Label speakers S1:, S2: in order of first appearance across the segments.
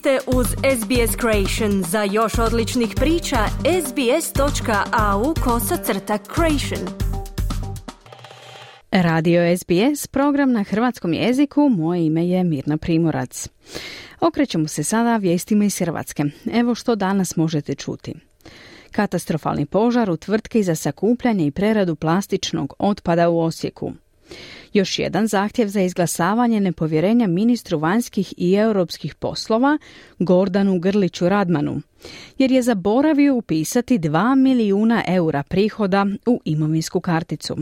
S1: ste uz SBS Creation. Za još odličnih priča, sbs.au kosacrta creation.
S2: Radio SBS, program na hrvatskom jeziku, moje ime je Mirna Primorac. Okrećemo se sada vijestima iz Hrvatske. Evo što danas možete čuti. Katastrofalni požar u tvrtki za sakupljanje i preradu plastičnog otpada u Osijeku. Još jedan zahtjev za izglasavanje nepovjerenja ministru vanjskih i europskih poslova Gordanu Grliću Radmanu, jer je zaboravio upisati 2 milijuna eura prihoda u imovinsku karticu.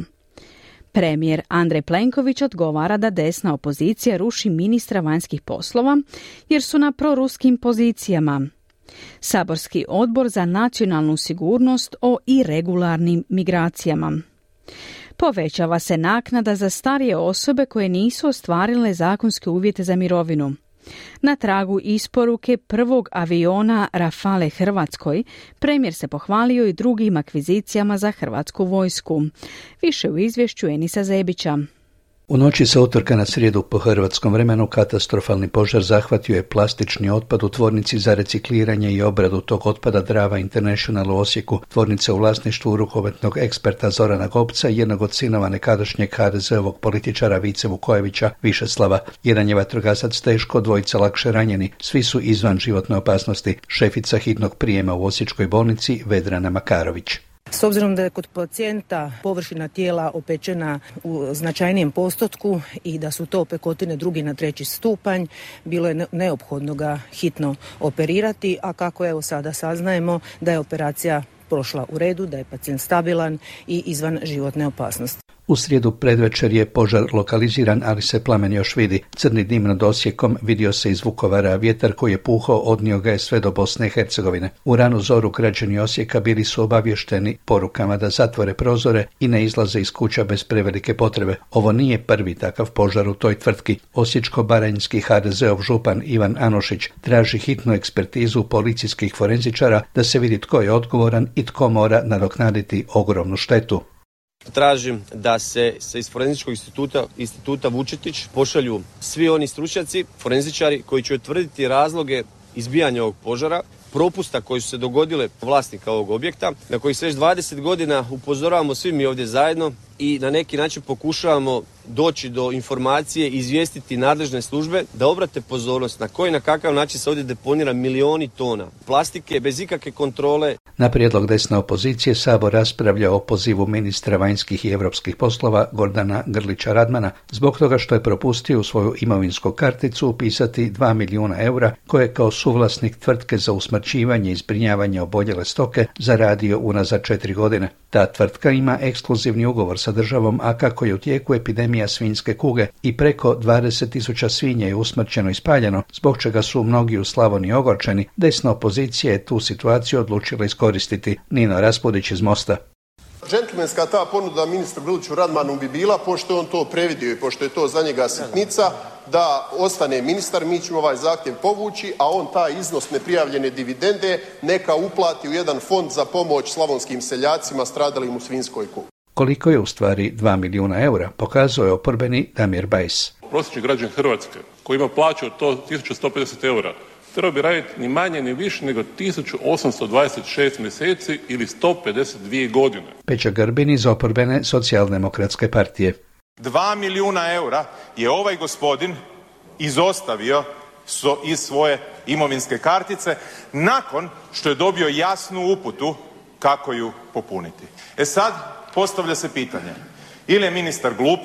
S2: Premijer Andrej Plenković odgovara da desna opozicija ruši ministra vanjskih poslova jer su na proruskim pozicijama. Saborski odbor za nacionalnu sigurnost o irregularnim migracijama. Povećava se naknada za starije osobe koje nisu ostvarile zakonske uvjete za mirovinu. Na tragu isporuke prvog aviona Rafale Hrvatskoj, premijer se pohvalio i drugim akvizicijama za hrvatsku vojsku. Više u izvješću Enisa Zebića.
S3: U noći sa utorka na srijedu po hrvatskom vremenu katastrofalni požar zahvatio je plastični otpad u tvornici za recikliranje i obradu tog otpada Drava International u Osijeku, tvornica u vlasništvu rukometnog eksperta Zorana Gopca i jednog od sinova nekadašnjeg HDZ-ovog političara Vice Vukojevića Višeslava. Jedan je vatrogasac teško, dvojica lakše ranjeni, svi su izvan životne opasnosti, šefica hitnog prijema u Osječkoj bolnici Vedrana Makarović.
S4: S obzirom da je kod pacijenta površina tijela opečena u značajnijem postotku i da su to opekotine drugi na treći stupanj, bilo je neophodno ga hitno operirati, a kako evo sada saznajemo da je operacija prošla u redu, da je pacijent stabilan i izvan životne opasnosti.
S3: U srijedu predvečer je požar lokaliziran, ali se plamen još vidi. Crni dim nad Osijekom vidio se iz Vukovara, vjetar koji je puhao odnio ga je sve do Bosne i Hercegovine. U ranu zoru građani Osijeka bili su obavješteni porukama da zatvore prozore i ne izlaze iz kuća bez prevelike potrebe. Ovo nije prvi takav požar u toj tvrtki. Osječko-baranjski HDZ-ov župan Ivan Anošić traži hitnu ekspertizu policijskih forenzičara da se vidi tko je odgovoran i tko mora nadoknaditi ogromnu štetu.
S5: Tražim da se, iz Forenzičkog instituta, instituta Vučetić pošalju svi oni stručnjaci, forenzičari koji će utvrditi razloge izbijanja ovog požara, propusta koji su se dogodile vlasnika ovog objekta, na koji se već 20 godina upozoravamo svi mi ovdje zajedno i na neki način pokušavamo doći do informacije, izvijestiti nadležne službe da obrate pozornost na koji na kakav način se ovdje deponira milioni tona plastike bez ikakve kontrole.
S3: Na prijedlog desne opozicije Sabor raspravlja o pozivu ministra vanjskih i europskih poslova Gordana Grlića Radmana zbog toga što je propustio u svoju imovinsku karticu upisati 2 milijuna eura koje kao suvlasnik tvrtke za usmrćivanje i zbrinjavanje oboljele stoke zaradio unazad četiri godine. Ta tvrtka ima ekskluzivni ugovor sa državom, a kako je u tijeku epidemija svinjske kuge i preko 20.000 svinja je usmrćeno i spaljeno, zbog čega su mnogi u Slavoniji ogorčeni, desna opozicija je tu situaciju odlučila iskoristiti. Nino Raspudić iz Mosta.
S6: Džentlmenska ta ponuda ministru Grliću Radmanu bi bila, pošto je on to previdio i pošto je to za njega sitnica, da ostane ministar, mi ćemo ovaj zahtjev povući, a on taj iznos neprijavljene dividende neka uplati u jedan fond za pomoć slavonskim seljacima stradalim u svinskoj kugi.
S3: Koliko je u stvari 2 milijuna eura, pokazuje je oporbeni Damir Bajs.
S7: Prosječni građan Hrvatske koji ima plaću od to 1150 eura trebao bi raditi ni manje ni više nego 1826 mjeseci ili 152 godine.
S3: Peća Grbin iz oporbene socijaldemokratske partije.
S8: 2 milijuna eura je ovaj gospodin izostavio iz svoje imovinske kartice nakon što je dobio jasnu uputu kako ju popuniti. E sad postavlja se pitanje ili je ministar glup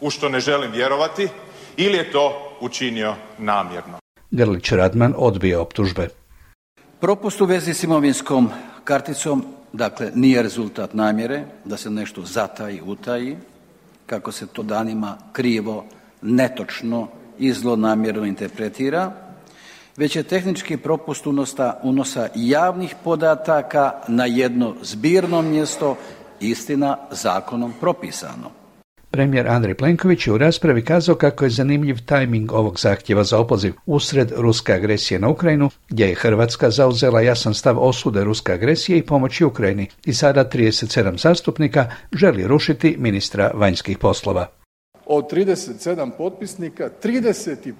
S8: u što ne želim vjerovati ili je to učinio namjerno.
S3: Grlić Radman odbija optužbe.
S9: Propust u vezi s imovinskom karticom dakle nije rezultat namjere da se nešto zataji, utaji kako se to danima krivo, netočno i zlonamjerno interpretira, već je tehnički propust unosa, unosa javnih podataka na jedno zbirno mjesto, istina zakonom propisano.
S3: Premijer Andrej Plenković je u raspravi kazao kako je zanimljiv tajming ovog zahtjeva za opoziv usred ruske agresije na Ukrajinu, gdje je Hrvatska zauzela jasan stav osude ruske agresije i pomoći Ukrajini i sada 37 zastupnika želi rušiti ministra vanjskih poslova.
S10: Od 37 potpisnika, 35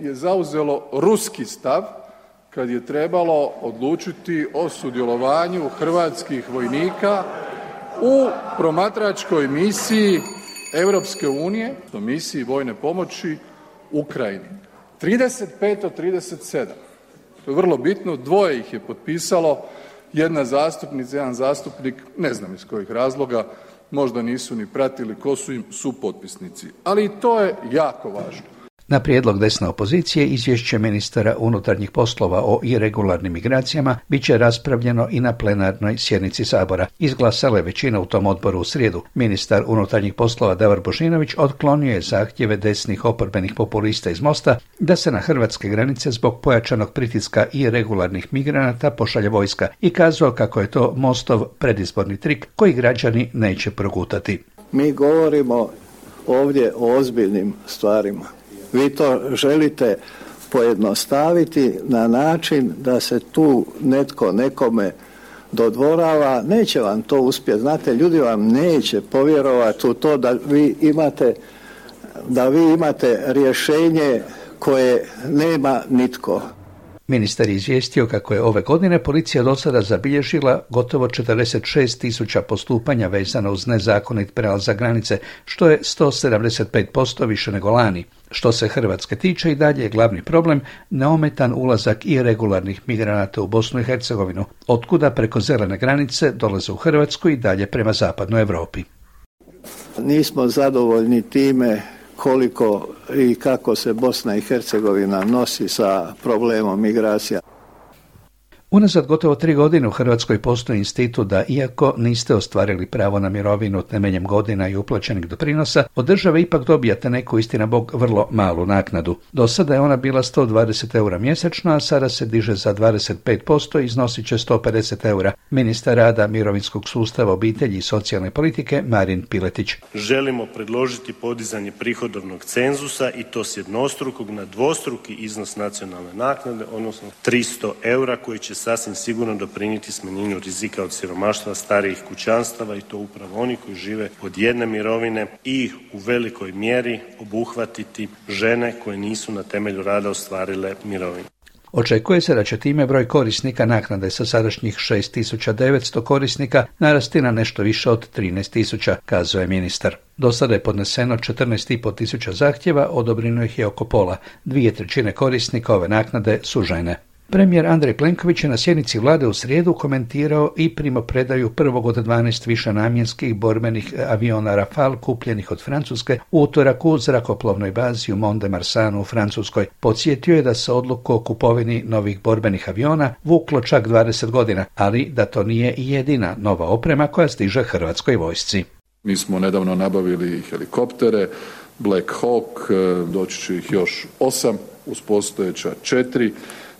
S10: je zauzelo ruski stav, kad je trebalo odlučiti o sudjelovanju hrvatskih vojnika u promatračkoj misiji Europske unije, misiji vojne pomoći Ukrajini. 35 od 37. To je vrlo bitno, dvoje ih je potpisalo, jedna zastupnica, jedan zastupnik, ne znam iz kojih razloga, možda nisu ni pratili ko su im supotpisnici, ali i to je jako važno.
S3: Na prijedlog desne opozicije izvješće ministara unutarnjih poslova o irregularnim migracijama bit će raspravljeno i na plenarnoj sjednici Sabora. Izglasala je većina u tom odboru u srijedu. Ministar unutarnjih poslova Davor Božinović otklonio je zahtjeve desnih oporbenih populista iz Mosta da se na hrvatske granice zbog pojačanog pritiska i regularnih migranata pošalje vojska i kazao kako je to Mostov predizborni trik koji građani neće progutati.
S11: Mi govorimo ovdje o ozbiljnim stvarima vi to želite pojednostaviti na način da se tu netko nekome dodvorava, neće vam to uspjeti. Znate, ljudi vam neće povjerovati u to da vi imate da vi imate rješenje koje nema nitko.
S3: Ministar je izvijestio kako je ove godine policija do sada zabilježila gotovo 46 tisuća postupanja vezano uz nezakonit prelazak granice, što je 175% više nego lani. Što se Hrvatske tiče i dalje je glavni problem neometan ulazak i regularnih migranata u Bosnu i Hercegovinu, otkuda preko zelene granice dolaze u Hrvatsku i dalje prema zapadnoj Europi.
S11: Nismo zadovoljni time koliko i kako se Bosna i Hercegovina nosi sa problemom migracija.
S3: Unazad gotovo tri godine u Hrvatskoj postoji institut da iako niste ostvarili pravo na mirovinu temeljem godina i uplaćenih doprinosa, od države ipak dobijate neku istina bog vrlo malu naknadu. Do sada je ona bila 120 eura mjesečno, a sada se diže za 25% i iznosit će 150 eura. Ministar rada mirovinskog sustava obitelji i socijalne politike Marin Piletić.
S12: Želimo predložiti podizanje prihodovnog cenzusa i to s jednostrukog na dvostruki iznos nacionalne naknade, odnosno 300 eura koji će sasvim sigurno doprinijeti smanjenju rizika od siromaštva starijih kućanstava i to upravo oni koji žive od jedne mirovine i u velikoj mjeri obuhvatiti žene koje nisu na temelju rada ostvarile mirovinu.
S3: Očekuje se da će time broj korisnika naknade sa sadašnjih 6900 korisnika narasti na nešto više od 13000, kazuje ministar. Do sada je podneseno 14,5 tisuća zahtjeva, odobreno ih je oko pola. Dvije trećine korisnika ove naknade su žene. Premijer Andrej Plenković je na sjednici vlade u srijedu komentirao i primopredaju prvog od 12 višenamjenskih borbenih aviona Rafale kupljenih od Francuske u utorak u zrakoplovnoj bazi u Mont de Marsanu u Francuskoj. Podsjetio je da se odluku o kupovini novih borbenih aviona vuklo čak 20 godina, ali da to nije jedina nova oprema koja stiže Hrvatskoj vojsci.
S10: Mi smo nedavno nabavili helikoptere, Black Hawk, doći će ih još osam uz postojeća četiri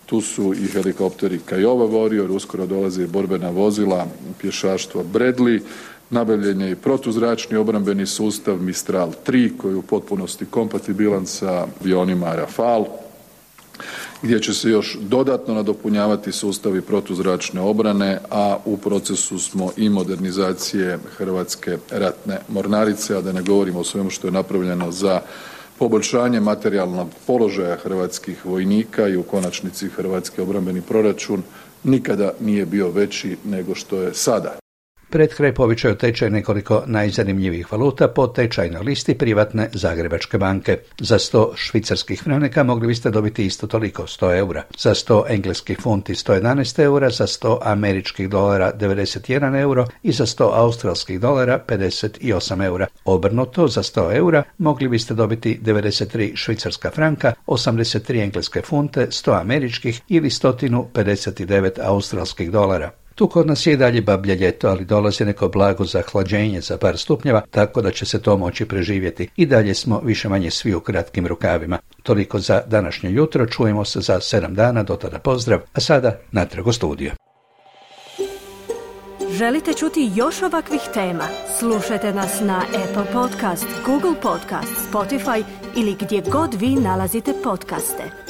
S10: tu su i helikopteri Kajova Warrior, uskoro dolaze i borbena vozila, pješaštvo Bradley, nabavljen je i protuzračni obrambeni sustav Mistral 3 koji je u potpunosti kompatibilan sa avionima Rafale gdje će se još dodatno nadopunjavati sustavi protuzračne obrane, a u procesu smo i modernizacije Hrvatske ratne mornarice, a da ne govorimo o svemu što je napravljeno za poboljšanje materijalnog položaja hrvatskih vojnika i u konačnici hrvatski obrambeni proračun nikada nije bio veći nego što je sada.
S3: Pred kraj povećaju tečaj nekoliko najzanimljivijih valuta po tečajnoj listi privatne Zagrebačke banke. Za 100 švicarskih franaka mogli biste dobiti isto toliko, 100 eura. Za 100 engleskih funti 111 eura, za 100 američkih dolara 91 euro i za 100 australskih dolara 58 eura. Obrnuto, za 100 eura mogli biste dobiti 93 švicarska franka, 83 engleske funte, 100 američkih ili 159 australskih dolara. Tu kod nas je i dalje bablje ljeto, ali dolazi neko blago zahlađenje za par stupnjeva, tako da će se to moći preživjeti. I dalje smo više manje svi u kratkim rukavima. Toliko za današnje jutro, čujemo se za sedam dana, do tada pozdrav, a sada natrag u studio.
S1: Želite čuti još ovakvih tema? Slušajte nas na Apple Podcast, Google Podcast, Spotify ili gdje god vi nalazite podcaste.